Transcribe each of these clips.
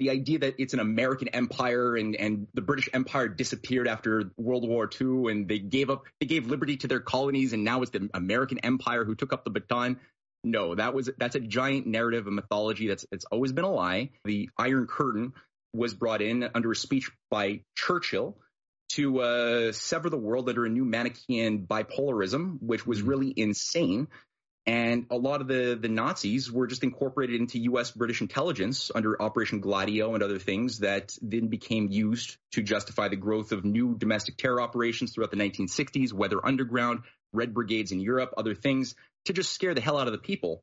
the idea that it's an American empire and, and the British Empire disappeared after World War II and they gave up, they gave liberty to their colonies and now it's the American empire who took up the baton. No, that was, that's a giant narrative, a mythology that's, it's always been a lie. The Iron Curtain was brought in under a speech by Churchill to uh, sever the world under a new Manichaean bipolarism, which was mm-hmm. really insane. And a lot of the, the Nazis were just incorporated into U.S. British intelligence under Operation Gladio and other things that then became used to justify the growth of new domestic terror operations throughout the 1960s, Weather Underground, Red Brigades in Europe, other things to just scare the hell out of the people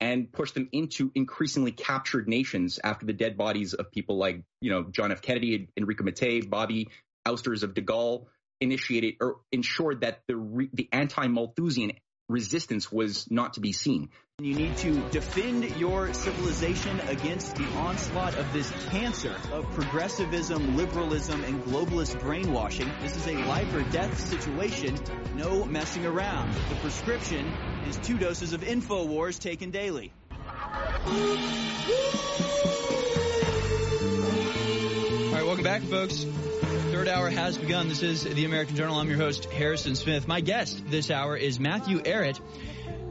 and push them into increasingly captured nations after the dead bodies of people like, you know, John F. Kennedy, Enrico Mattei, Bobby, ousters of de Gaulle initiated or ensured that the, re, the anti-Malthusian resistance was not to be seen. You need to defend your civilization against the onslaught of this cancer of progressivism, liberalism, and globalist brainwashing. This is a life or death situation. No messing around. The prescription is two doses of InfoWars taken daily. All right, welcome back, folks. Third hour has begun. This is the American Journal. I'm your host, Harrison Smith. My guest this hour is Matthew Ehret.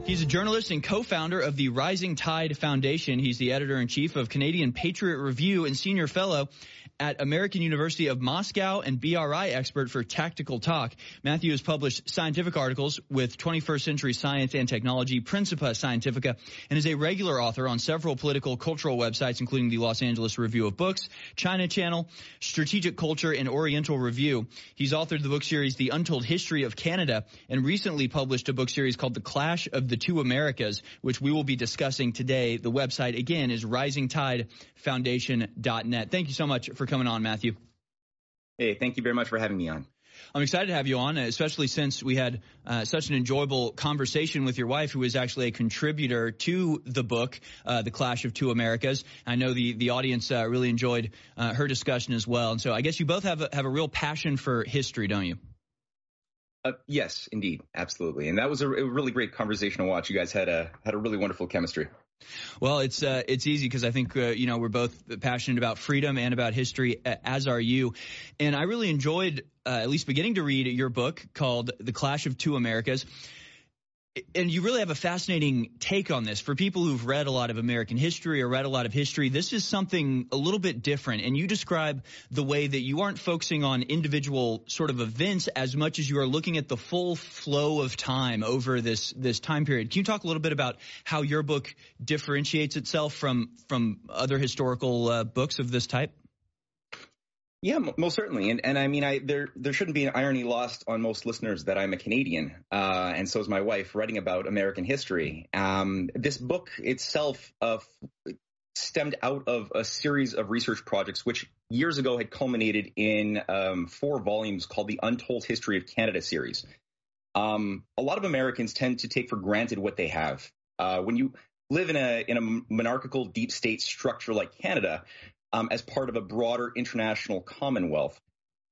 He's a journalist and co-founder of the Rising Tide Foundation. He's the editor in chief of Canadian Patriot Review and senior fellow at American University of Moscow and BRI expert for tactical talk. Matthew has published scientific articles with 21st Century Science and Technology, Principia Scientifica, and is a regular author on several political cultural websites, including the Los Angeles Review of Books, China Channel, Strategic Culture, and Oriental Review. He's authored the book series The Untold History of Canada and recently published a book series called The Clash of the Two Americas, which we will be discussing today. The website again is risingtidefoundation.net. Thank you so much for for coming on, Matthew. Hey, thank you very much for having me on. I'm excited to have you on, especially since we had uh, such an enjoyable conversation with your wife, who is actually a contributor to the book, uh, The Clash of Two Americas. I know the the audience uh, really enjoyed uh, her discussion as well, and so I guess you both have a, have a real passion for history, don't you? Uh, yes, indeed, absolutely, and that was a, a really great conversation to watch. You guys had a had a really wonderful chemistry. Well, it's uh, it's easy because I think uh, you know we're both passionate about freedom and about history, as are you. And I really enjoyed uh, at least beginning to read your book called "The Clash of Two Americas." And you really have a fascinating take on this for people who've read a lot of American history or read a lot of history. This is something a little bit different. And you describe the way that you aren't focusing on individual sort of events as much as you are looking at the full flow of time over this, this time period. Can you talk a little bit about how your book differentiates itself from, from other historical uh, books of this type? Yeah, most certainly, and and I mean, I there there shouldn't be an irony lost on most listeners that I'm a Canadian, uh, and so is my wife, writing about American history. Um, this book itself uh, stemmed out of a series of research projects, which years ago had culminated in um, four volumes called the Untold History of Canada series. Um, a lot of Americans tend to take for granted what they have. Uh, when you live in a in a monarchical deep state structure like Canada, um, as part of a broader international commonwealth,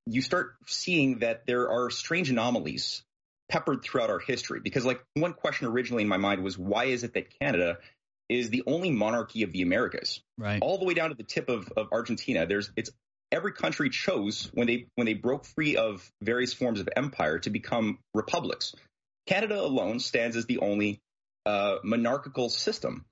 you start seeing that there are strange anomalies peppered throughout our history. Because, like, one question originally in my mind was why is it that Canada is the only monarchy of the Americas? Right. All the way down to the tip of, of Argentina. There's it's every country chose when they when they broke free of various forms of empire to become republics. Canada alone stands as the only uh, monarchical system.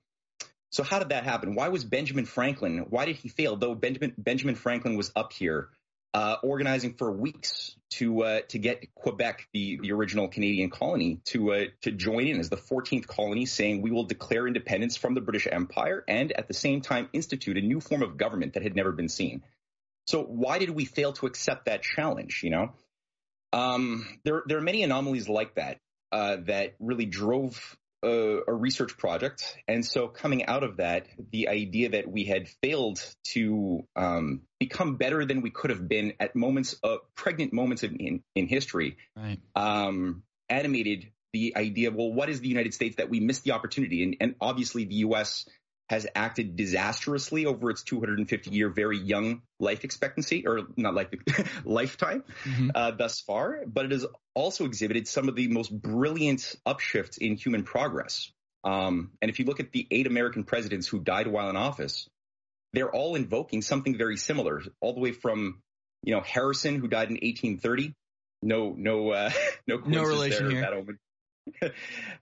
So how did that happen? Why was Benjamin Franklin? Why did he fail? Though Benjamin Benjamin Franklin was up here uh, organizing for weeks to uh, to get Quebec, the, the original Canadian colony, to uh, to join in as the 14th colony, saying we will declare independence from the British Empire and at the same time institute a new form of government that had never been seen. So why did we fail to accept that challenge? You know, um, there there are many anomalies like that uh, that really drove a, a, research project. And so coming out of that, the idea that we had failed to um, become better than we could have been at moments of pregnant moments in, in history right. um, animated the idea, well, what is the United States that we missed the opportunity? And, and obviously the U.S has acted disastrously over its 250 year very young life expectancy or not life lifetime mm-hmm. uh, thus far but it has also exhibited some of the most brilliant upshifts in human progress um, and if you look at the eight american presidents who died while in office they're all invoking something very similar, all the way from, you know, Harrison, who died in 1830. No, no, uh, no, no relation here.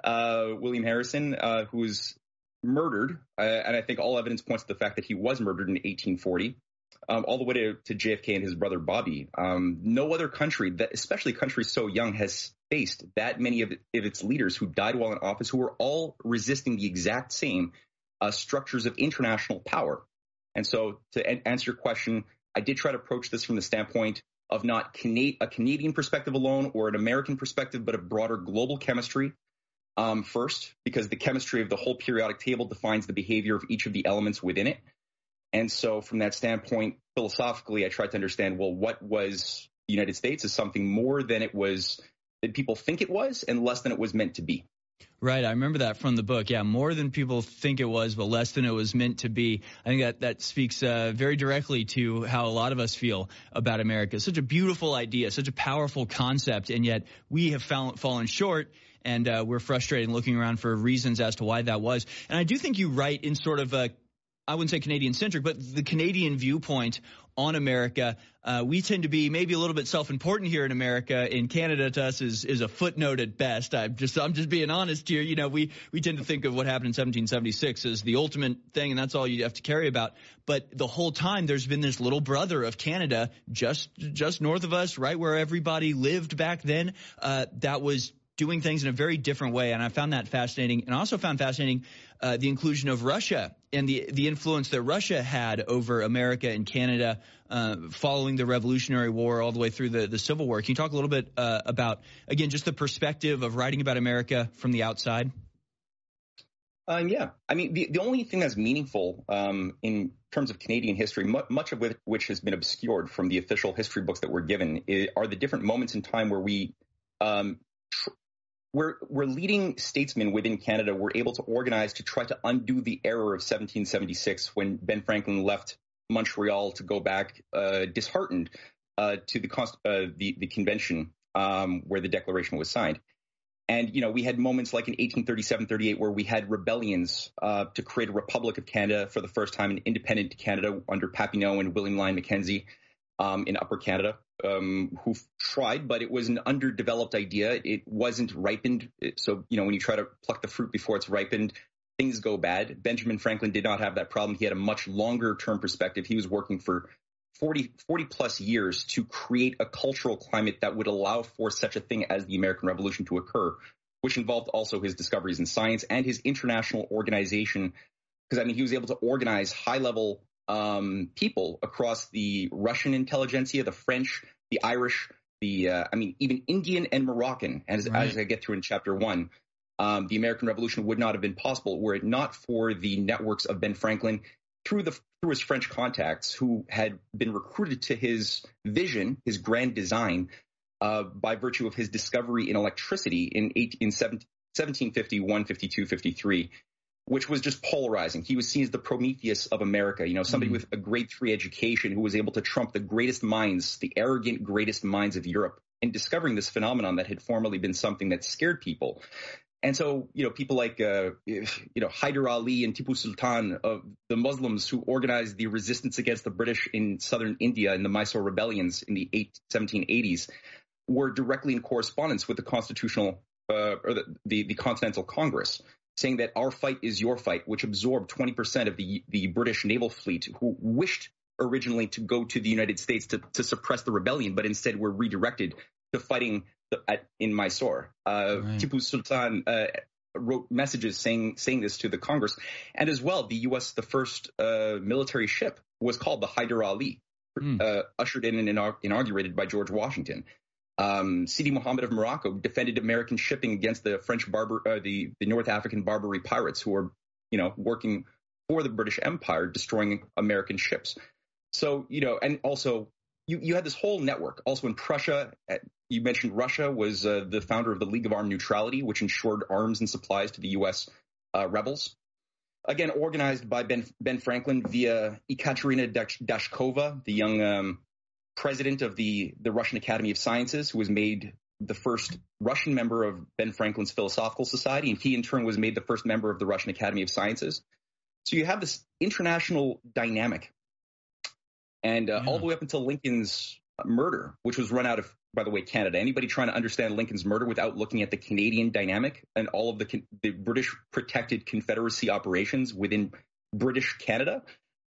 uh, William Harrison, uh, who was murdered, uh, and I think all evidence points to the fact that he was murdered in 1840. Um, all the way to, to, JFK and his brother Bobby. Um, no other country, that, especially a country so young, has faced that many of, of, its leaders who died while in office, who were all resisting the exact same uh, structures of international power. And so, to answer your question, I did try to approach this from the standpoint of not Cana- a Canadian perspective alone or an American perspective, but a broader global chemistry. Um, first, because the chemistry of the whole periodic table defines the behavior of each of the elements within it. And so, from that standpoint, philosophically, I tried to understand well, what was the United States as something more than it was that people think it was and less than it was meant to be. Right, I remember that from the book. Yeah, more than people think it was, but less than it was meant to be. I think that that speaks uh, very directly to how a lot of us feel about America. Such a beautiful idea, such a powerful concept, and yet we have fallen short. And uh, we're frustrated looking around for reasons as to why that was. And I do think you write in sort of a I wouldn't say Canadian centric, but the Canadian viewpoint on America. Uh, we tend to be maybe a little bit self-important here in America. In Canada, to us is is a footnote at best. I'm just I'm just being honest here. You know, we we tend to think of what happened in 1776 as the ultimate thing, and that's all you have to carry about. But the whole time, there's been this little brother of Canada just just north of us, right where everybody lived back then. Uh, that was doing things in a very different way. And I found that fascinating. And I also found fascinating uh, the inclusion of Russia and the the influence that Russia had over America and Canada uh, following the Revolutionary War all the way through the, the Civil War. Can you talk a little bit uh, about, again, just the perspective of writing about America from the outside? Um, yeah, I mean, the, the only thing that's meaningful um, in terms of Canadian history, much of which has been obscured from the official history books that we're given, are the different moments in time where we um, tr- where, where leading statesmen within Canada were able to organize to try to undo the error of 1776 when Ben Franklin left Montreal to go back uh, disheartened uh, to the, uh, the, the convention um, where the Declaration was signed. And you know, we had moments like in 1837-38 where we had rebellions uh, to create a Republic of Canada for the first time, an independent Canada under Papineau and William Lyon Mackenzie um, in Upper Canada um, who tried, but it was an underdeveloped idea. It wasn't ripened. So, you know, when you try to pluck the fruit before it's ripened, things go bad. Benjamin Franklin did not have that problem. He had a much longer term perspective. He was working for 40, 40 plus years to create a cultural climate that would allow for such a thing as the American Revolution to occur, which involved also his discoveries in science and his international organization. Because I mean, he was able to organize high level um, people across the Russian intelligentsia, the French, the Irish, the uh, I mean even Indian and Moroccan. As, right. as I get through in chapter one, um, the American Revolution would not have been possible were it not for the networks of Ben Franklin through the through his French contacts who had been recruited to his vision, his grand design, uh, by virtue of his discovery in electricity in, eight, in 1751, 52, 53 which was just polarizing. He was seen as the Prometheus of America, you know, somebody mm-hmm. with a grade three education who was able to trump the greatest minds, the arrogant greatest minds of Europe in discovering this phenomenon that had formerly been something that scared people. And so, you know, people like, uh, you know, Hyder Ali and Tipu Sultan, uh, the Muslims who organized the resistance against the British in southern India in the Mysore rebellions in the eight, 1780s, were directly in correspondence with the constitutional uh, or the, the, the Continental Congress saying that our fight is your fight, which absorbed 20% of the, the British naval fleet who wished originally to go to the United States to, to suppress the rebellion, but instead were redirected to fighting the, at, in Mysore. Uh, right. Tipu Sultan uh, wrote messages saying saying this to the Congress, and as well, the U.S. the first uh, military ship was called the Hyder Ali, mm. ushered in and inaugurated by George Washington. Um, Sidi Mohammed of Morocco defended American shipping against the French uh, the, the North African Barbary pirates who were, you know, working for the British Empire, destroying American ships. So, you know, and also you, you had this whole network. Also in Prussia, uh, you mentioned Russia was uh, the founder of the League of Armed Neutrality, which ensured arms and supplies to the U.S. Uh, rebels. Again, organized by Ben, ben Franklin via Ekaterina Dashkova, the young um, president of the, the Russian Academy of Sciences, who was made the first Russian member of Ben Franklin's Philosophical Society, and he in turn was made the first member of the Russian Academy of Sciences. So you have this international dynamic. And uh, yeah. all the way up until Lincoln's murder, which was run out of, by the way, Canada. Anybody trying to understand Lincoln's murder without looking at the Canadian dynamic and all of the, the British protected Confederacy operations within British Canada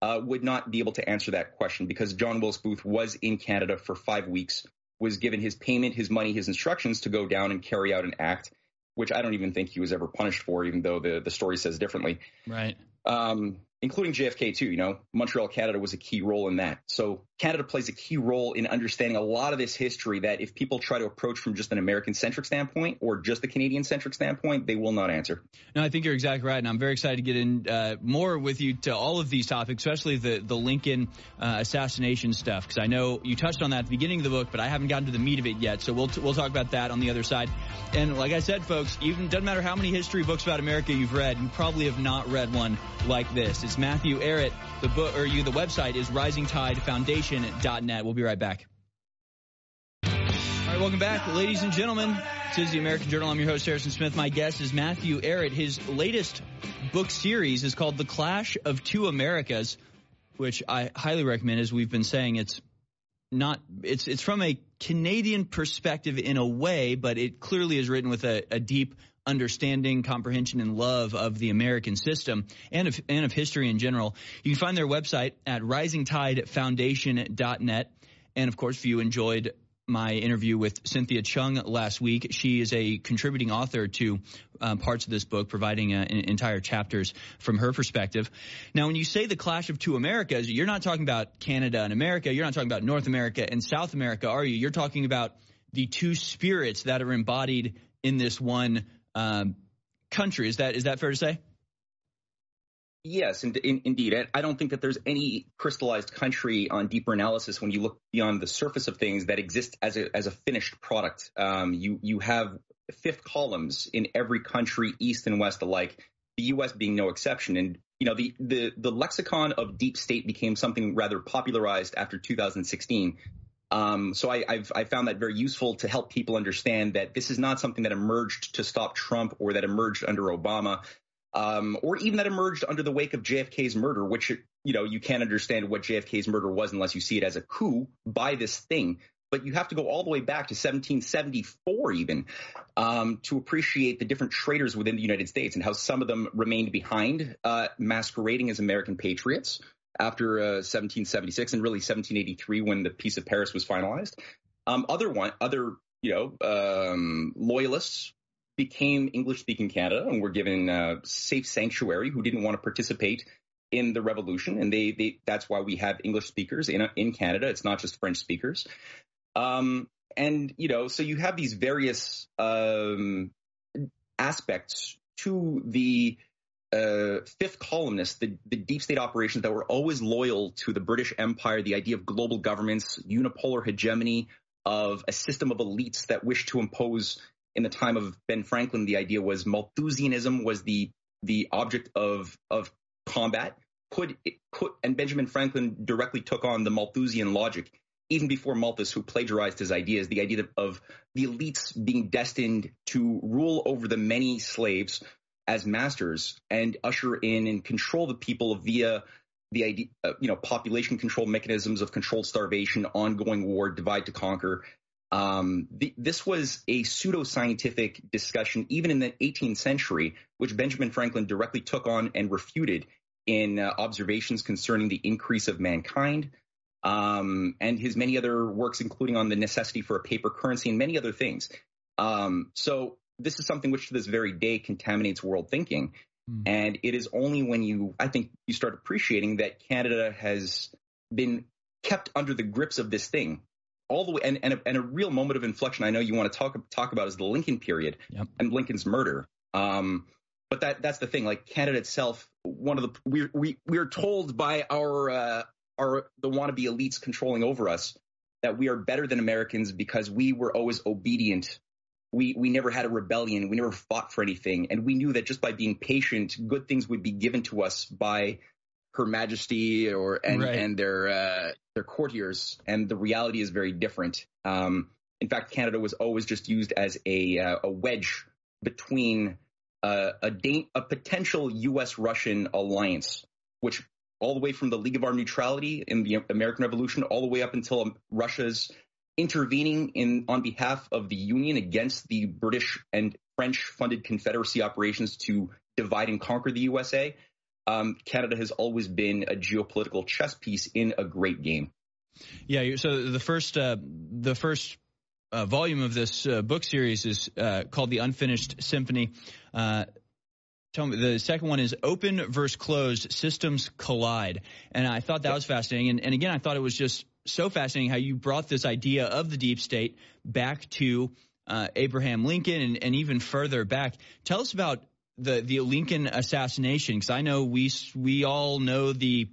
uh, would not be able to answer that question because John Wilkes Booth was in Canada for five weeks, was given his payment, his money, his instructions to go down and carry out an act, which I don't even think he was ever punished for, even though the, the story says differently. Right. Um, including JFK too. You know, Montreal, Canada was a key role in that. So Canada plays a key role in understanding a lot of this history that if people try to approach from just an American centric standpoint or just a Canadian centric standpoint, they will not answer. No, I think you're exactly right. And I'm very excited to get in uh, more with you to all of these topics, especially the, the Lincoln uh, assassination stuff, because I know you touched on that at the beginning of the book, but I haven't gotten to the meat of it yet. So we'll, t- we'll talk about that on the other side. And like I said, folks, even doesn't matter how many history books about America you've read, you probably have not read one like this. It's Matthew Ehret. The book or you the website is risingtidefoundation.net. We'll be right back. All right, welcome back, ladies and gentlemen. This is the American Journal. I'm your host, Harrison Smith. My guest is Matthew Ehret. His latest book series is called The Clash of Two Americas, which I highly recommend. As we've been saying, it's not it's it's from a Canadian perspective in a way, but it clearly is written with a, a deep understanding, comprehension, and love of the American system and of, and of history in general. You can find their website at risingtidefoundation.net. And of course, if you enjoyed my interview with Cynthia Chung last week. She is a contributing author to um, parts of this book, providing uh, entire chapters from her perspective. Now, when you say the clash of two Americas, you're not talking about Canada and America. You're not talking about North America and South America, are you? You're talking about the two spirits that are embodied in this one um, country. Is that is that fair to say? Yes, in, in, indeed. I don't think that there's any crystallized country on deeper analysis when you look beyond the surface of things that exist as a as a finished product. Um, you you have fifth columns in every country, east and west alike. The U.S. being no exception. And you know the the the lexicon of deep state became something rather popularized after 2016. Um, so I, have I found that very useful to help people understand that this is not something that emerged to stop Trump or that emerged under Obama, um, or even that emerged under the wake of JFK's murder, which you know you can't understand what JFK's murder was unless you see it as a coup by this thing. But you have to go all the way back to 1774 even um, to appreciate the different traitors within the United States and how some of them remained behind, uh, masquerading as American patriots after uh, 1776 and really 1783 when the Peace of Paris was finalized. Um, other one, other you know um, loyalists became English speaking Canada and were given uh, safe sanctuary who didn't want to participate in the revolution, and they, they that's why we have English speakers in in Canada. It's not just French speakers. Um, and you know, so you have these various um, aspects to the uh, fifth columnists, the, the deep state operations that were always loyal to the British Empire, the idea of global governments, unipolar hegemony, of a system of elites that wished to impose. In the time of Ben Franklin, the idea was Malthusianism was the the object of of combat. Put put and Benjamin Franklin directly took on the Malthusian logic even before Malthus, who plagiarized his ideas, the idea of the elites being destined to rule over the many slaves as masters and usher in and control the people via the idea, uh, you know, population control mechanisms of controlled starvation, ongoing war, divide to conquer. Um, the, this was a pseudoscientific discussion, even in the 18th century, which Benjamin Franklin directly took on and refuted in uh, observations concerning the increase of mankind, um, and his many other works, including on the necessity for a paper currency and many other things. Um, so this is something which to this very day contaminates world thinking. Mm. And it is only when you, I think, you start appreciating that Canada has been kept under the grips of this thing all the way, and, and, a, and a real moment of inflection. I know you want to talk talk about is the Lincoln period yep. and Lincoln's murder. Um, but that that's the thing. Like Canada itself, one of the we we we are told by our uh, our the wannabe elites controlling over us that we are better than Americans because we were always obedient we we never had a rebellion. We never fought for anything, and we knew that just by being patient, good things would be given to us by Her Majesty or and right. and their uh, their courtiers. And the reality is very different. Um, in fact, Canada was always just used as a uh, a wedge between uh, a, da- a potential U.S. Russian alliance, which all the way from the League of Armed Neutrality in the American Revolution, all the way up until Russia's intervening in on behalf of the Union against the British and French-funded Confederacy operations to divide and conquer the USA. Um, Canada has always been a geopolitical chess piece in a great game. Yeah. So the first, uh, the first uh, volume of this uh, book series is uh, called The Unfinished Symphony. Uh, tell me, the second one is Open versus Closed Systems Collide. And I thought that was fascinating. And, and again, I thought it was just so fascinating how you brought this idea of the deep state back to uh, Abraham Lincoln and, and even further back. Tell us about the the Lincoln assassination because I know we we all know the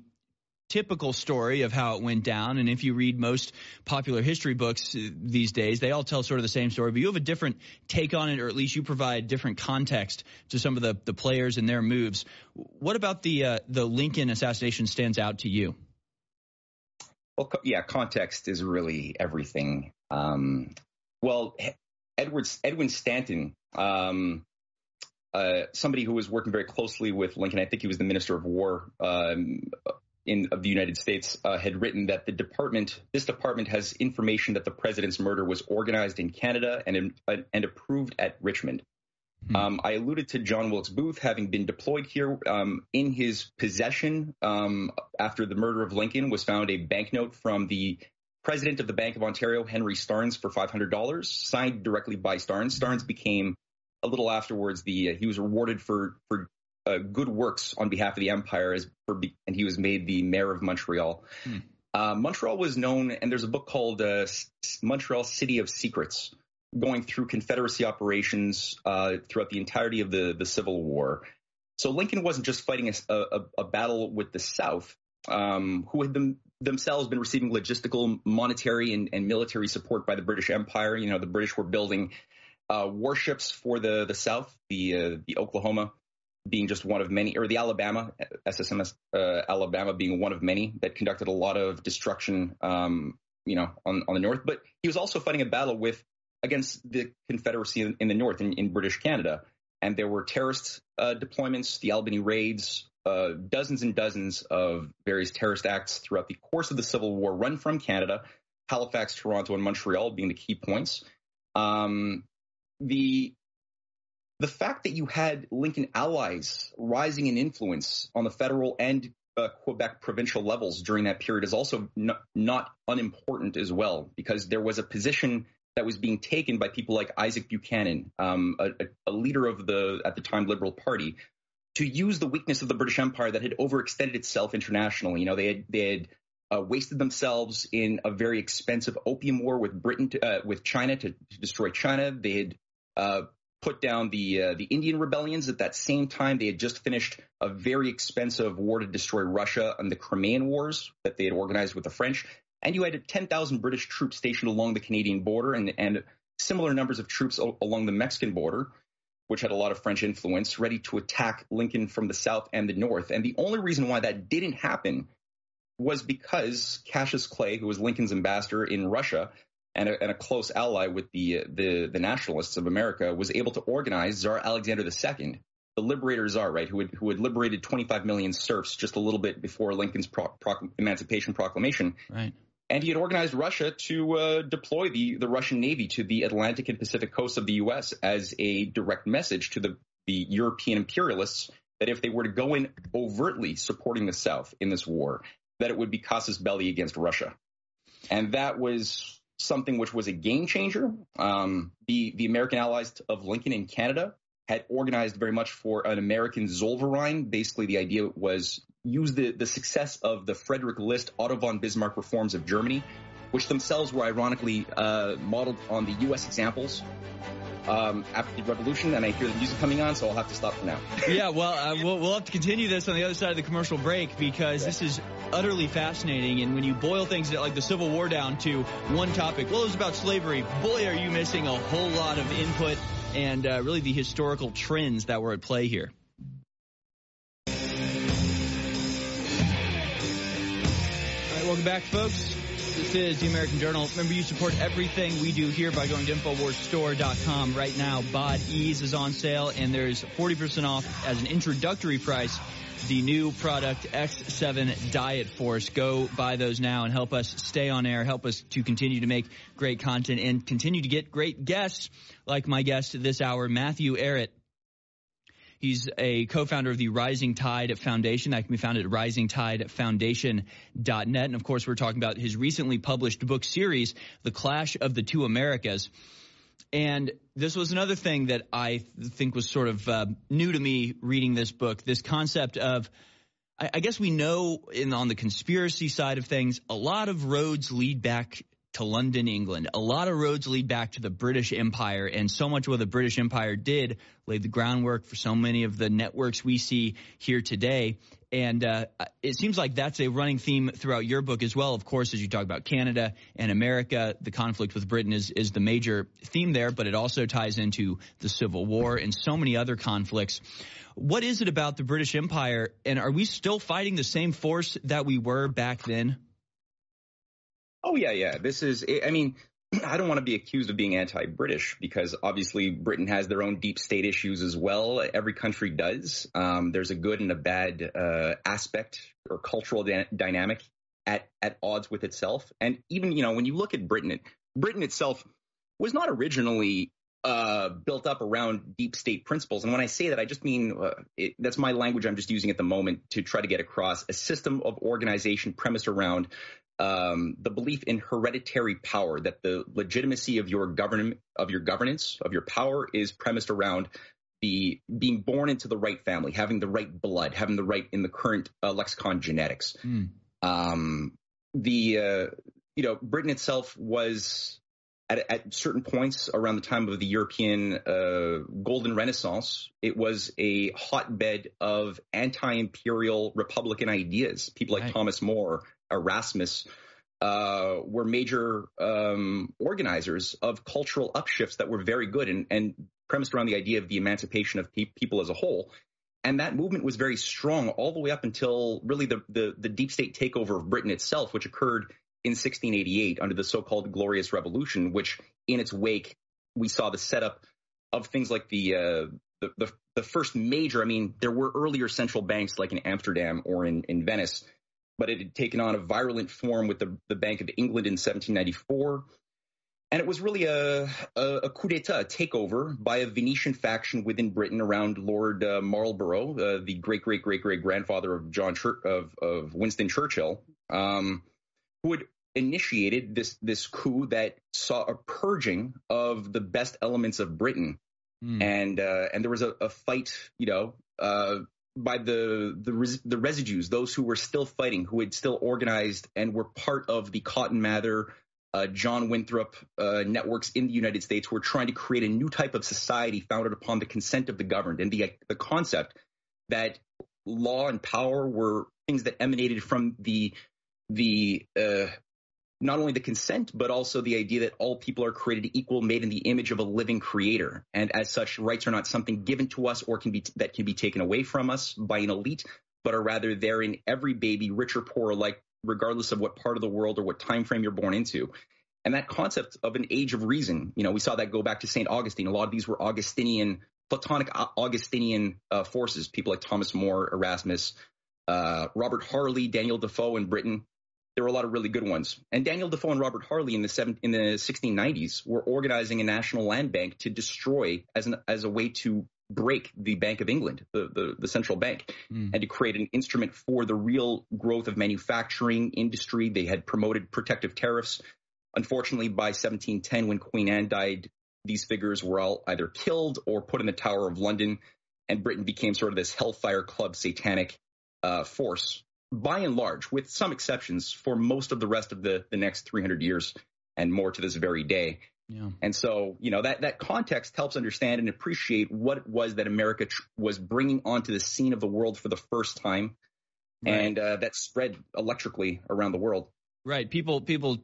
typical story of how it went down. And if you read most popular history books uh, these days, they all tell sort of the same story, but you have a different take on it, or at least you provide different context to some of the, the players and their moves. What about the uh, the Lincoln assassination stands out to you? Well, yeah, context is really everything. Um, well, Edward Edwin Stanton, um, uh, somebody who was working very closely with Lincoln, I think he was the Minister of War um, in of the United States, uh, had written that the department, this department, has information that the president's murder was organized in Canada and uh, and approved at Richmond. Hmm. Um, I alluded to John Wilkes Booth having been deployed here. Um, in his possession, um, after the murder of Lincoln, was found a banknote from the president of the Bank of Ontario, Henry Starnes, for $500, signed directly by Starnes. Starnes became a little afterwards the uh, he was rewarded for for uh, good works on behalf of the empire as for and he was made the mayor of Montreal. Hmm. Uh, Montreal was known, and there's a book called uh, Montreal City of Secrets, going through Confederacy operations uh, throughout the entirety of the the Civil War. So Lincoln wasn't just fighting a, a, a battle with the South, um, who had them, themselves been receiving logistical, monetary, and, and, military support by the British Empire. You know, the British were building uh, warships for the the South, the uh, the Oklahoma being just one of many, or the Alabama SSMS uh, Alabama being one of many that conducted a lot of destruction, um, you know, on on the north. But he was also fighting a battle with against the Confederacy in, in the north, in, in, British Canada, and there were terrorist uh, deployments, the Albany raids. Uh, dozens and dozens of various terrorist acts throughout the course of the Civil War, run from Canada, Halifax, Toronto, and Montreal being the key points. Um, the the fact that you had Lincoln allies rising in influence on the federal and uh, Quebec provincial levels during that period is also n- not unimportant as well, because there was a position that was being taken by people like Isaac Buchanan, um, a, a, leader of the at the time Liberal Party, to use the weakness of the British Empire that had overextended itself internationally. You know, they had they had uh, wasted themselves in a very expensive opium war with Britain, to, uh, with China to, to, destroy China. They had uh, put down the uh, the Indian rebellions. At that same time, they had just finished a very expensive war to destroy Russia and the Crimean Wars that they had organized with the French. And you had 10,000 British troops stationed along the Canadian border and, and similar numbers of troops o- along the Mexican border, which had a lot of French influence, ready to attack Lincoln from the south and the north. And the only reason why that didn't happen was because Cassius Clay, who was Lincoln's ambassador in Russia, and a, and a close ally with the, the, the nationalists of America, was able to organize Tsar Alexander II, the liberator czar, right, who had who had liberated 25 million serfs just a little bit before Lincoln's pro, Emancipation Proclamation. Right. And he had organized Russia to uh, deploy the, the Russian Navy to the Atlantic and Pacific coasts of the U.S. as a direct message to the, the European imperialists that if they were to go in overtly supporting the South in this war, that it would be casus belli against Russia. And that was something which was a game changer. Um, the the American allies of Lincoln in Canada had organized very much for an American Zollverein. Basically, the idea was use the, the success of the Frederick List Otto von Bismarck reforms of Germany, which themselves were ironically uh, modeled on the U.S. examples um, after the revolution, and I hear the music coming on, so I'll have to stop for now. yeah, well, uh, we'll, we'll have to continue this on the other side of the commercial break because this is utterly fascinating. And when you boil things like the Civil War down to one topic, well, it was about slavery. Boy, are you missing a whole lot of input and uh, really the historical trends that were at play here. Welcome back, folks. This is the American Journal. Remember, you support everything we do here by going to InfoWarsStore.com. Right now, Bod Ease is on sale, and there's 40% off as an introductory price the new product X7 Diet Force. Go buy those now and help us stay on air, help us to continue to make great content and continue to get great guests like my guest this hour, Matthew Ehret. He's a co-founder of the Rising Tide Foundation. That can be found at risingtidefoundation.net. And of course, we're talking about his recently published book series, The Clash of the Two Americas. And this was another thing that I think was sort of uh, new to me reading this book. This concept of, I, guess we know in on the conspiracy side of things, a lot of roads lead back to London, England. A lot of roads lead back to the British Empire, and so much of what the British Empire did laid the groundwork for so many of the networks we see here today. And uh, it seems like that's a running theme throughout your book as well. Of course, as you talk about Canada and America, the conflict with Britain is, is the major theme there, but it also ties into the Civil War and so many other conflicts. What is it about the British Empire, and are we still fighting the same force that we were back then? Oh yeah, yeah. This is. I mean, I don't want to be accused of being anti-British because obviously Britain has their own deep state issues as well. Every country does. Um, there's a good and a bad uh, aspect or cultural dynamic at at odds with itself. And even you know when you look at Britain, Britain itself was not originally uh, built up around deep state principles. And when I say that, I just mean uh, it, that's my language I'm just using at the moment to try to get across a system of organization premised around um, the belief in hereditary power, that the legitimacy of your government, of your governance, of your power is premised around the being born into the right family, having the right blood, having the right in the current uh, lexicon genetics. Mm. Um, the uh, you know Britain itself was at, at, certain points around the time of the European uh, Golden Renaissance, it was a hotbed of anti-imperial Republican ideas. People like right. Thomas More Erasmus uh, were major um, organizers of cultural upshifts that were very good and, and premised around the idea of the emancipation of pe- people as a whole. And that movement was very strong all the way up until really the, the, the deep state takeover of Britain itself, which occurred in 1688 under the so-called Glorious Revolution, which in its wake we saw the setup of things like the, uh, the, the the first major. I mean, there were earlier central banks like in Amsterdam or in in Venice but it had taken on a virulent form with the, the Bank of England in 1794. And it was really a, a, a coup d'etat, a takeover by a Venetian faction within Britain around Lord uh, Marlborough, uh, the great, great, great, great grandfather of John Chur- of, of Winston Churchill, um, who had initiated this this coup that saw a purging of the best elements of Britain, mm. and uh, and there was a, a fight, you know, uh, by the the, res, the residues, those who were still fighting, who had still organized and were part of the Cotton Mather, uh, John Winthrop uh, networks in the United States, who were trying to create a new type of society founded upon the consent of the governed and the the concept that law and power were things that emanated from the the uh, not only the consent, but also the idea that all people are created equal, made in the image of a living creator. And as such, rights are not something given to us or can be, that can be taken away from us by an elite, but are rather there in every baby, rich or poor, like regardless of what part of the world or what time frame you're born into. And that concept of an age of reason, you know, we saw that go back to St. Augustine. A lot of these were Augustinian, Platonic Augustinian uh, forces, people like Thomas More, Erasmus, uh, Robert Harley, Daniel Defoe in Britain there were a lot of really good ones. And Daniel Defoe and Robert Harley in the seven, in the 1690s were organizing a national land bank to destroy as an as a way to break the Bank of England, the the, the central bank, mm. and to create an instrument for the real growth of manufacturing industry. They had promoted protective tariffs. Unfortunately, by 1710, when Queen Anne died, these figures were all either killed or put in the Tower of London, and Britain became sort of this hellfire club satanic uh, force by and large, with some exceptions, for most of the rest of the, the next 300 years and more to this very day. Yeah. And so, you know, that, that context helps understand and appreciate what it was that America tr- was bringing onto the scene of the world for the first time. Right. And uh, that spread electrically around the world. Right. People, people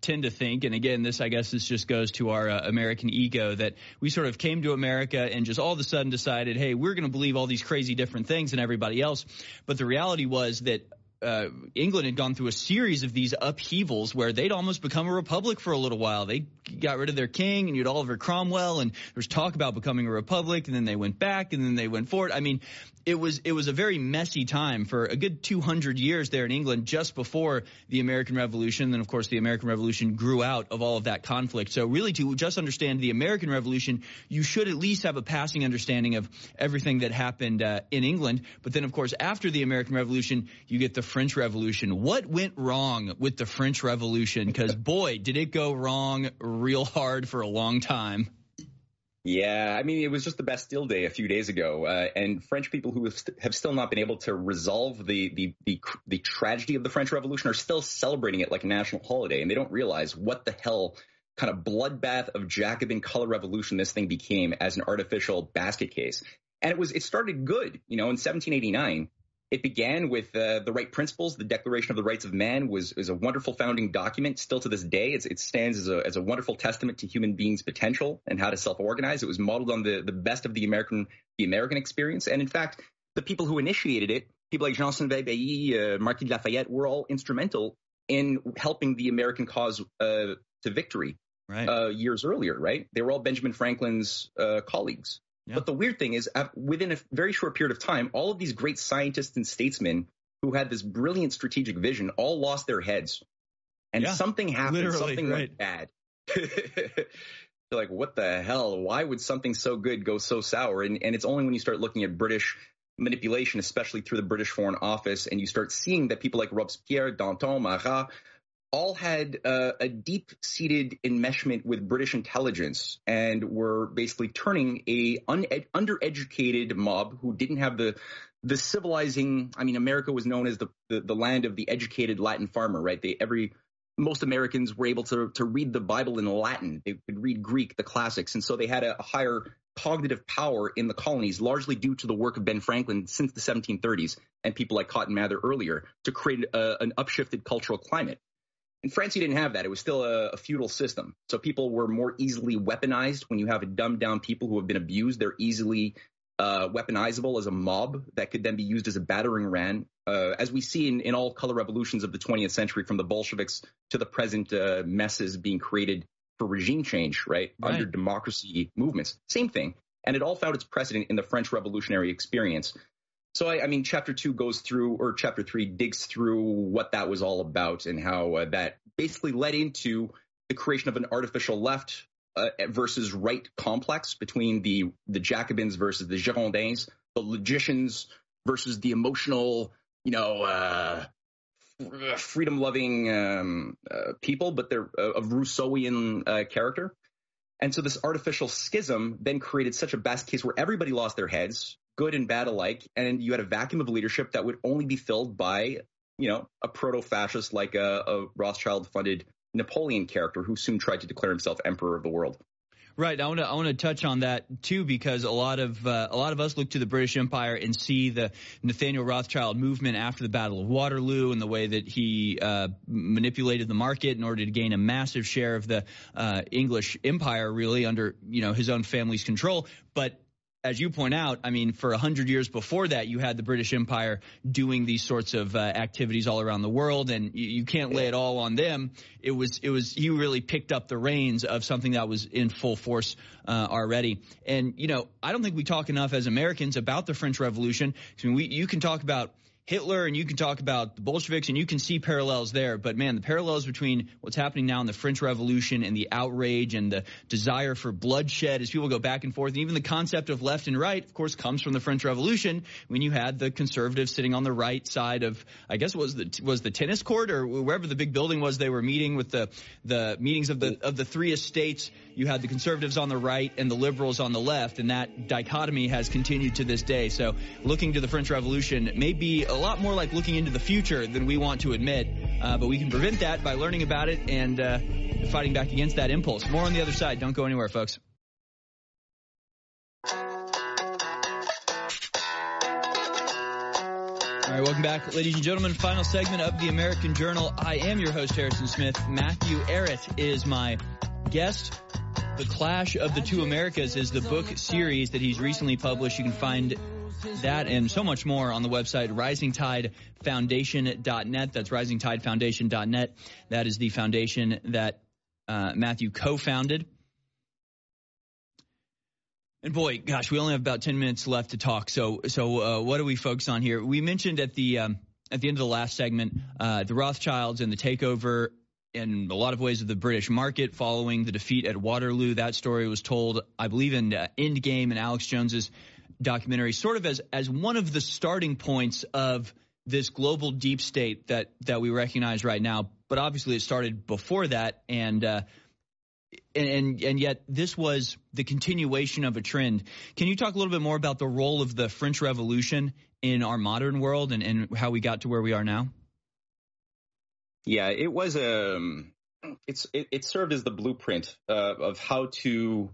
tend to think, and again, this I guess this just goes to our uh, American ego that we sort of came to America and just all of a sudden decided, hey, we're going to believe all these crazy different things than everybody else. But the reality was that uh, England had gone through a series of these upheavals where they'd almost become a republic for a little while. They got rid of their king, and you had Oliver Cromwell, and there was talk about becoming a republic, and then they went back, and then they went forward. I mean, it was it was a very messy time for a good 200 years there in England, just before the American Revolution. And then, of course, the American Revolution grew out of all of that conflict. So, really, to just understand the American Revolution, you should at least have a passing understanding of everything that happened uh, in England. But then, of course, after the American Revolution, you get the French Revolution. What went wrong with the French Revolution? Because boy, did it go wrong real hard for a long time. Yeah, I mean, it was just the Bastille Day a few days ago, uh, and French people who have still not been able to resolve the, the, the the tragedy of the French Revolution are still celebrating it like a national holiday, and they don't realize what the hell kind of bloodbath of Jacobin color revolution this thing became as an artificial basket case. And it was it started good, you know, in 1789 it began with uh, the right principles. The Declaration of the Rights of Man was is a wonderful founding document. Still to this day, it stands as a, as a wonderful testament to human beings' potential and how to self-organize. It was modeled on the, the best of the American the American experience, and in fact, the people who initiated it, people like Jean Bailly, uh, Marquis de Lafayette, were all instrumental in helping the American cause uh, to victory right. Uh, years earlier. Right? They were all Benjamin Franklin's uh, colleagues. But the weird thing is, within a very short period of time, all of these great scientists and statesmen who had this brilliant strategic vision all lost their heads. And yeah, something happened, something right. went bad. You're like, what the hell? Why would something so good go so sour? And, and it's only when you start looking at British manipulation, especially through the British Foreign Office, and you start seeing that people like Robespierre, Danton, Marat, all had uh, a deep seated enmeshment with British intelligence and were basically turning a un- undereducated mob who didn't have the the civilizing. I mean, America was known as the, the, the land of the educated Latin farmer, right? They every most Americans were able to to read the Bible in Latin. They could read Greek, the classics, and so they had a, a higher cognitive power in the colonies, largely due to the work of Ben Franklin since the 1730s and people like Cotton Mather earlier to create a, an upshifted cultural climate. In France, you didn't have that. It was still a, a, feudal system. So people were more easily weaponized. When you have a dumbed down people who have been abused, they're easily uh, weaponizable as a mob that could then be used as a battering ram, uh, as we see in, in, all color revolutions of the 20th century, from the Bolsheviks to the present uh, messes being created for regime change, right? right? Under democracy movements. Same thing. And it all found its precedent in the French revolutionary experience. So I, I, mean, chapter two goes through, or chapter three digs through what that was all about and how uh, that basically led into the creation of an artificial left uh, versus right complex between the the Jacobins versus the Girondins, the logicians versus the emotional, you know, uh, freedom loving um, uh, people, but they're uh, of Rousseauian uh, character. And so this artificial schism then created such a best case where everybody lost their heads good and bad alike, and you had a vacuum of leadership that would only be filled by, you know, a proto-fascist like a, a Rothschild-funded Napoleon character who soon tried to declare himself emperor of the world. Right. I want to I want to touch on that too because a lot of uh, a lot of us look to the British Empire and see the Nathaniel Rothschild movement after the Battle of Waterloo and the way that he uh, manipulated the market in order to gain a massive share of the uh, English Empire, really under you know his own family's control. But as you point out, I mean, for a hundred years before that, you had the British Empire doing these sorts of uh, activities all around the world, and you, you, can't lay it all on them. It was, it was, he really picked up the reins of something that was in full force uh, already. And you know, I don't think we talk enough as Americans about the French Revolution. I mean, we, you can talk about Hitler and you can talk about the Bolsheviks and you can see parallels there. But man, the parallels between what's happening now in the French Revolution and the outrage and the desire for bloodshed as people go back and forth, and even the concept of left and right, of course, comes from the French Revolution when you had the conservatives sitting on the right side of, I guess, was the was the tennis court or wherever the big building was they were meeting with the the meetings of the of the three estates. You had the conservatives on the right and the liberals on the left, and that dichotomy has continued to this day. So, looking to the French Revolution may be lot more like looking into the future than we want to admit. Uh, but we can prevent that by learning about it and uh, fighting back against that impulse. More on the other side. Don't go anywhere, folks. All right, welcome back, ladies and gentlemen. Final segment of the American Journal. I am your host, Harrison Smith. Matthew Ehret is my guest. The Clash of the Two Americas is the book series that he's recently published. You can find That and so much more on the website risingtidefoundation.net. That's risingtidefoundation.net. That is the foundation that uh, Matthew co-founded. And boy, gosh, we only have about ten minutes left to talk. So, so uh, what do we focus on here? We mentioned at the um, at the end of the last segment uh, the Rothschilds and the takeover in a lot of ways of the British market following the defeat at Waterloo. That story was told, I believe, in uh, Endgame and Alex Jones's documentary, sort of as as one of the starting points of this global deep state that that we recognize right now. But obviously, it started before that, and uh, and and yet this was the continuation of a trend. Can you talk a little bit more about the role of the French Revolution in our modern world and, and how we got to where we are now? Yeah, it was a. Um, it's it, it served as the blueprint uh, of how to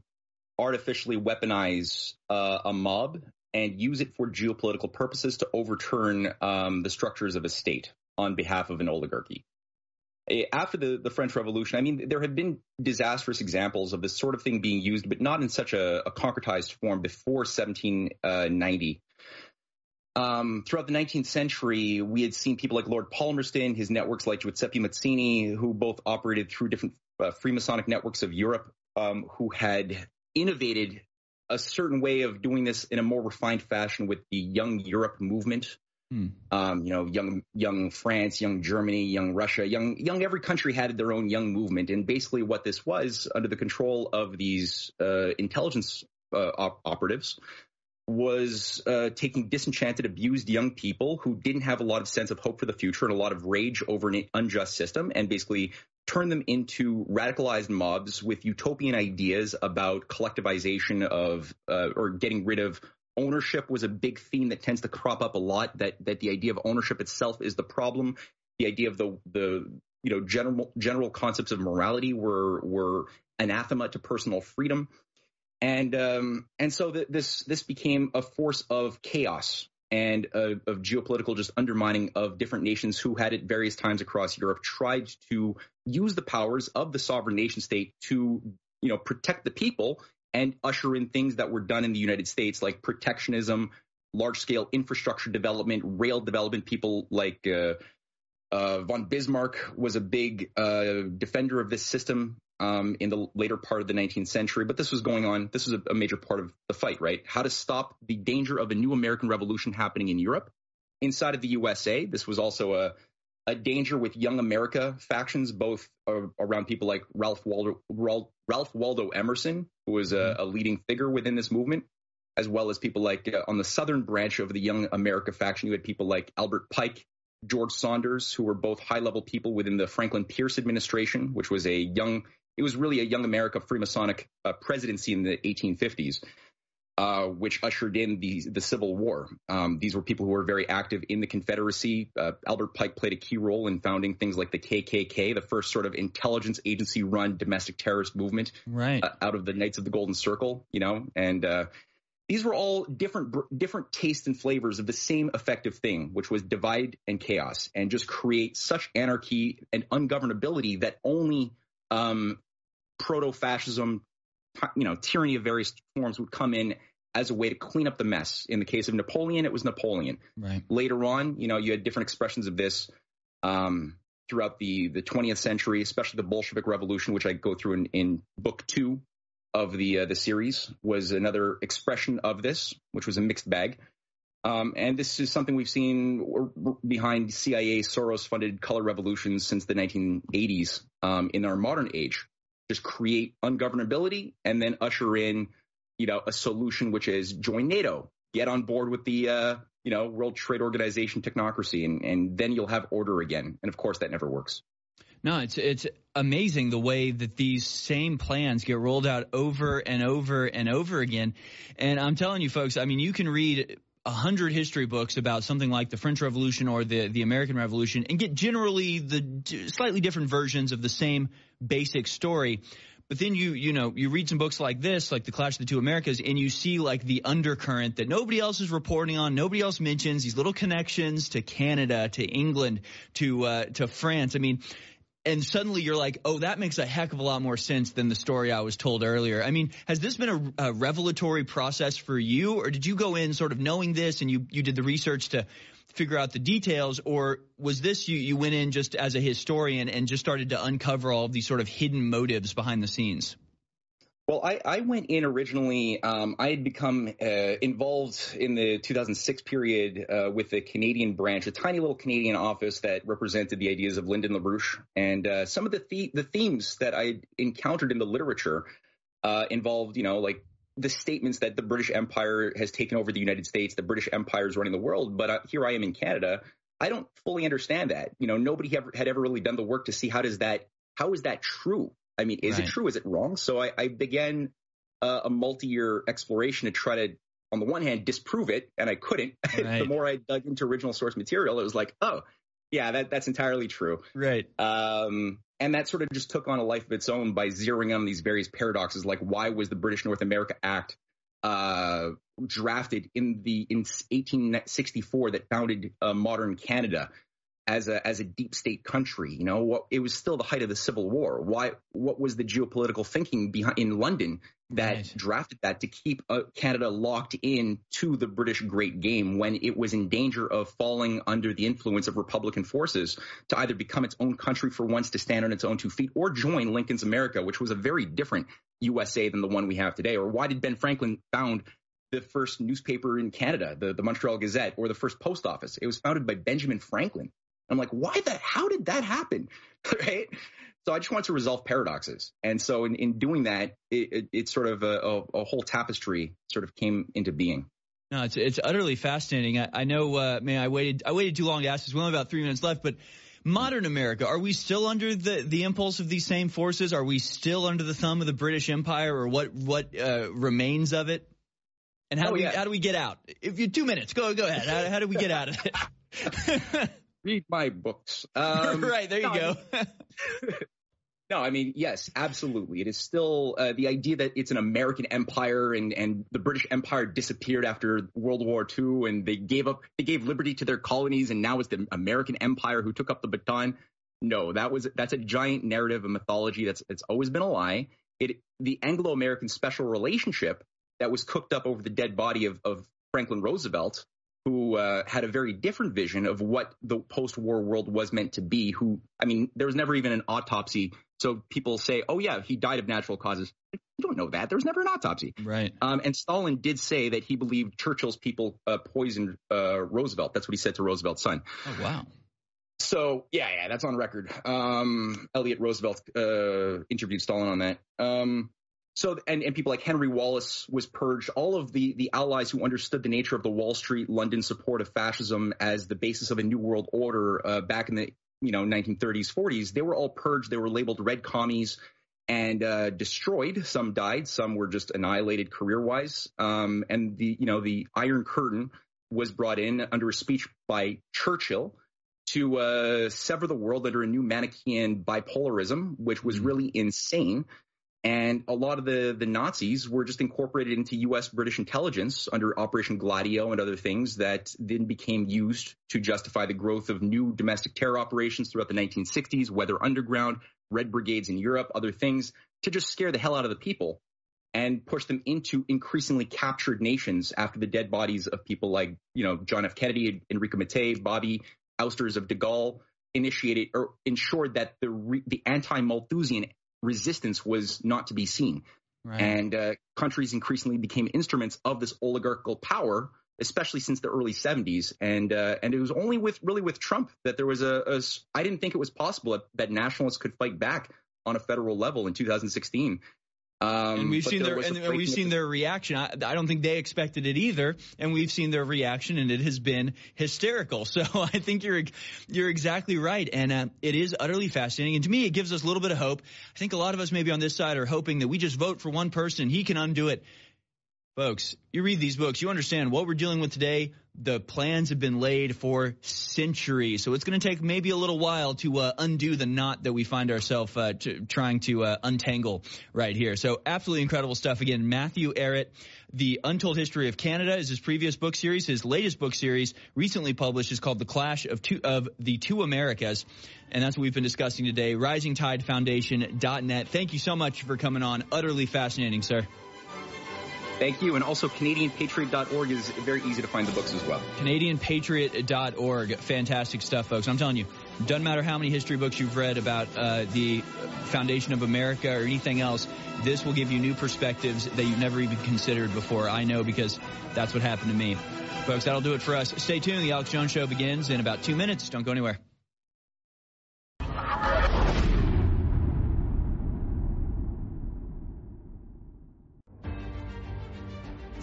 artificially weaponize uh, a mob and use it for geopolitical purposes to overturn um, the structures of a state on behalf of an oligarchy. After the, the French Revolution, I mean, there had been disastrous examples of this sort of thing being used, but not in such a, a concretized form before 1790. Um, throughout the 19th century, we had seen people like Lord Palmerston, his networks like Giuseppe Mazzini, who both operated through different uh, Freemasonic networks of Europe, um, who had innovated a certain way of doing this in a more refined fashion with the Young Europe movement. Hmm. Um, you know, young young France, young Germany, young Russia, young young every country had their own young movement, and basically what this was under the control of these uh, intelligence uh, op- operatives was uh, taking disenchanted, abused young people who didn't have a lot of sense of hope for the future and a lot of rage over an unjust system, and basically turn them into radicalized mobs with utopian ideas about collectivization of uh, or getting rid of ownership was a big theme that tends to crop up a lot. That that the idea of ownership itself is the problem. The idea of the the you know general general concepts of morality were were anathema to personal freedom and um, and so this this became a force of chaos and uh, of geopolitical just undermining of different nations who had at various times across Europe tried to use the powers of the sovereign nation state to you know protect the people and usher in things that were done in the United States like protectionism, large scale infrastructure development, rail development. People like uh, uh, von Bismarck was a big uh, defender of this system um, in the later part of the 19th century, but this was going on. This was a, a, major part of the fight, right? How to stop the danger of a new American Revolution happening in Europe. Inside of the USA, this was also a, a danger with young America factions, both uh, around people like Ralph Waldo, Ralph Waldo Emerson, who was a, mm-hmm. a, leading figure within this movement, as well as people like uh, on the southern branch of the Young America faction, you had people like Albert Pike, George Sanders, who were both high level people within the Franklin Pierce administration, which was a young it was really a young America Freemasonic uh, presidency in the 1850s, uh, which ushered in the the Civil War. Um, these were people who were very active in the Confederacy. Uh, Albert Pike played a key role in founding things like the KKK, the first sort of intelligence agency run domestic terrorist movement, right. Uh, out of the Knights of the Golden Circle. You know, and uh, these were all different different tastes and flavors of the same effective thing, which was divide and chaos, and just create such anarchy and ungovernability that only um, proto-fascism, you know, tyranny of various forms would come in as a way to clean up the mess. In the case of Napoleon, it was Napoleon. Right. Later on, you know, you had different expressions of this um, throughout the the 20th century, especially the Bolshevik Revolution, which I go through in, in book two of the uh, the series, was another expression of this, which was a mixed bag. Um, and this is something we've seen behind CIA Soros funded color revolutions since the 1980s um, in our modern age. Just create ungovernability and then usher in, you know, a solution which is join NATO, get on board with the, uh, you know, World Trade Organization technocracy, and, and then you'll have order again. And of course, that never works. No, it's it's amazing the way that these same plans get rolled out over and over and over again. And I'm telling you, folks, I mean, you can read a hundred history books about something like the French Revolution or the the American Revolution and get generally the slightly different versions of the same basic story. But then you you know you read some books like this, like the Clash of the Two Americas, and you see like the undercurrent that nobody else is reporting on, nobody else mentions these little connections to Canada, to England, to uh, to France. I mean, and suddenly you're like, oh, that makes a heck of a lot more sense than the story I was told earlier. I mean, has this been a, a, revelatory process for you, or did you go in sort of knowing this and you you did the research to figure out the details, or was this you you went in just as a historian and just started to uncover all of these sort of hidden motives behind the scenes? Well, I, I went in originally. Um, I had become uh, involved in the 2006 period uh, with the Canadian branch, a tiny little Canadian office that represented the ideas of Lyndon LaRouche. And uh, some of the, the, the themes that I encountered in the literature uh, involved, you know, like the statements that the British Empire has taken over the United States, the British Empire is running the world. But uh, here I am in Canada. I don't fully understand that. You know, nobody ever, had ever really done the work to see how does that how is that true? I mean, is right. it true? Is it wrong? So I, I began uh, a multi-year exploration to try to, on the one hand, disprove it, and I couldn't. Right. the more I dug into original source material, it was like, oh, yeah, that, that's entirely true. Right. Um, and that sort of just took on a life of its own by zeroing on these various paradoxes, like why was the British North America Act uh, drafted in the in 1864 that founded uh, modern Canada? As a as a deep state country. You know, what, it was still the height of the Civil War. Why? What was the geopolitical thinking behind in London that right. drafted that to keep uh, Canada locked in to the British Great Game when it was in danger of falling under the influence of Republican forces to either become its own country for once to stand on its own two feet or join Lincoln's America, which was a very different USA than the one we have today. Or why did Ben Franklin found the first newspaper in Canada, the, the Montreal Gazette, or the first post office? It was founded by Benjamin Franklin I'm like, why the, how did that happen? right. So I just want to resolve paradoxes. And so in, in doing that, it, it, it's sort of a, a, a, whole tapestry sort of came into being. No, it's, it's utterly fascinating. I, I know, uh, man, I waited, I waited too long to ask this. We only have about three minutes left, but modern America, are we still under the, the impulse of these same forces? Are we still under the thumb of the British Empire or what, what, uh, remains of it? And how oh, do we, yeah. how do we get out? If you two minutes, go, go ahead. How, how do we get out of it? read my books. Um, right there, you no, go. I mean, no, I mean yes, absolutely. It is still uh, the idea that it's an American empire and and the British Empire disappeared after World War II and they gave up they gave liberty to their colonies and now it's the American Empire who took up the baton. No, that was that's a giant narrative, a mythology that's it's always been a lie. It the Anglo-American special relationship that was cooked up over the dead body of, of Franklin Roosevelt who uh, had a very different vision of what the post-war world was meant to be. Who, I mean, there was never even an autopsy. So people say, "Oh yeah, he died of natural causes." You don't know that. There was never an autopsy. Right. Um, and Stalin did say that he believed Churchill's people uh, poisoned uh, Roosevelt. That's what he said to Roosevelt's son. Oh wow. So yeah, yeah, that's on record. Um, Elliot Roosevelt uh, interviewed Stalin on that. Um, so and, and people like Henry Wallace was purged. All of the the allies who understood the nature of the Wall Street London support of fascism as the basis of a new world order uh, back in the you know 1930s 40s, they were all purged. They were labeled red commies and uh, destroyed. Some died. Some were just annihilated career wise. Um, and the you know the Iron Curtain was brought in under a speech by Churchill to uh, sever the world under a new Manichaean bipolarism, which was mm-hmm. really insane. And a lot of the, the Nazis were just incorporated into U.S. British intelligence under Operation Gladio and other things that then became used to justify the growth of new domestic terror operations throughout the 1960s, Weather Underground, Red Brigades in Europe, other things, to just scare the hell out of the people and push them into increasingly captured nations after the dead bodies of people like, you know, John F. Kennedy, Enrico Mattei, Bobby, ousters of de Gaulle initiated or ensured that the, re, the anti-Malthusian resistance was not to be seen. Right. And uh, countries increasingly became instruments of this oligarchical power, especially since the early 70s. And uh, and it was only with really with Trump that there was a, a I didn't think it was possible that, that nationalists could fight back on a federal level in 2016. Um, and we've seen their and, and we've seen their reaction. I, I, don't think they expected it either, and we've seen their reaction, and it has been hysterical. So I think you're you're exactly right, and uh, it is utterly fascinating. And to me, it gives us a little bit of hope. I think a lot of us maybe on this side are hoping that we just vote for one person, he can undo it. Folks, you read these books, you understand what we're dealing with today. The plans have been laid for centuries. So it's going to take maybe a little while to uh, undo the knot that we find ourselves uh, trying to uh, untangle right here. So absolutely incredible stuff. Again, Matthew Ehret, The Untold History of Canada is his previous book series. His latest book series, recently published, is called The Clash of, two, of the Two Americas. And that's what we've been discussing today. RisingTideFoundation.net. Thank you so much for coming on. Utterly fascinating, sir. Thank you. And also CanadianPatriot.org is very easy to find the books as well. CanadianPatriot.org. Fantastic stuff, folks. I'm telling you, doesn't matter how many history books you've read about uh, the foundation of America or anything else, this will give you new perspectives that you've never even considered before. I know because that's what happened to me. Folks, that'll do it for us. Stay tuned. The Alex Jones Show begins in about two minutes. Don't go anywhere.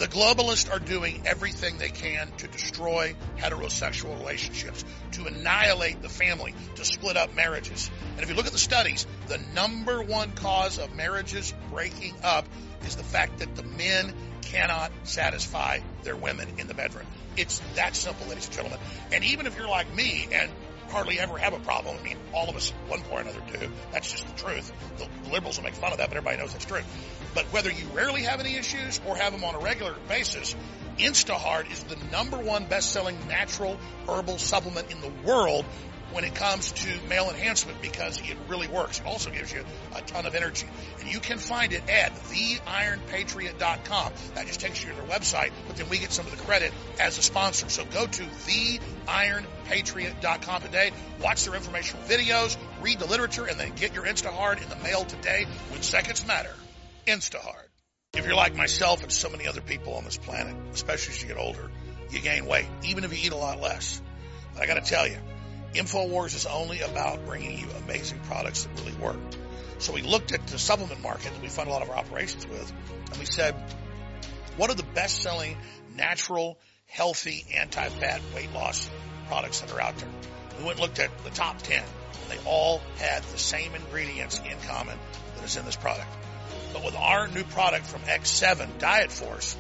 Globalists are doing everything they can to destroy heterosexual relationships, to annihilate the family, to split up marriages. And if you look at the studies, the number one cause of marriages breaking up is the fact that the men cannot satisfy their women in the bedroom. It's that simple, ladies and gentlemen. And even if you're like me and hardly ever have a problem. I mean, all of us at one point or another do. That's just the truth. The liberals will make fun of that, but everybody knows it's true. But whether you rarely have any issues or have them on a regular basis, Instahard is the number one best-selling natural herbal supplement in the world when it comes to male enhancement because it really works. It also gives you a ton of energy. And you can find it at theironpatriot.com. That just takes you to their website, but then we get some of the credit as a sponsor. So go to theironpatriot.com today, watch their informational videos, read the literature, and then get your InstaHard in the mail today when seconds matter. InstaHard. If you're like myself and so many other people on this planet, especially as you get older, you gain weight, even if you eat a lot less. But I gotta tell you, InfoWars is only about bringing you amazing products that really work. So we looked at the supplement market that we fund a lot of our operations with, and we said, what are the best selling natural, healthy, anti-fat weight loss products that are out there? We went and looked at the top 10. And they all had the same ingredients in common that is in this product. But with our new product from X7 Diet Force,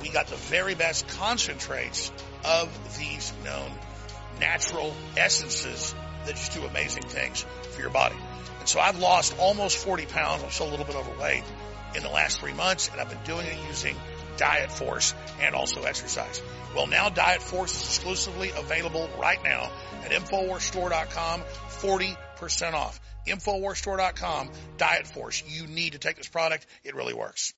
we got the very best concentrates of these known natural essences that just do amazing things for your body. And so I've lost almost 40 pounds. I'm still a little bit overweight in the last three months and I've been doing it using Diet Force and also exercise. Well, now Diet Force is exclusively available right now at InfoWarsStore.com, 40% off. InfoWarsStore.com, Diet Force. You need to take this product. It really works.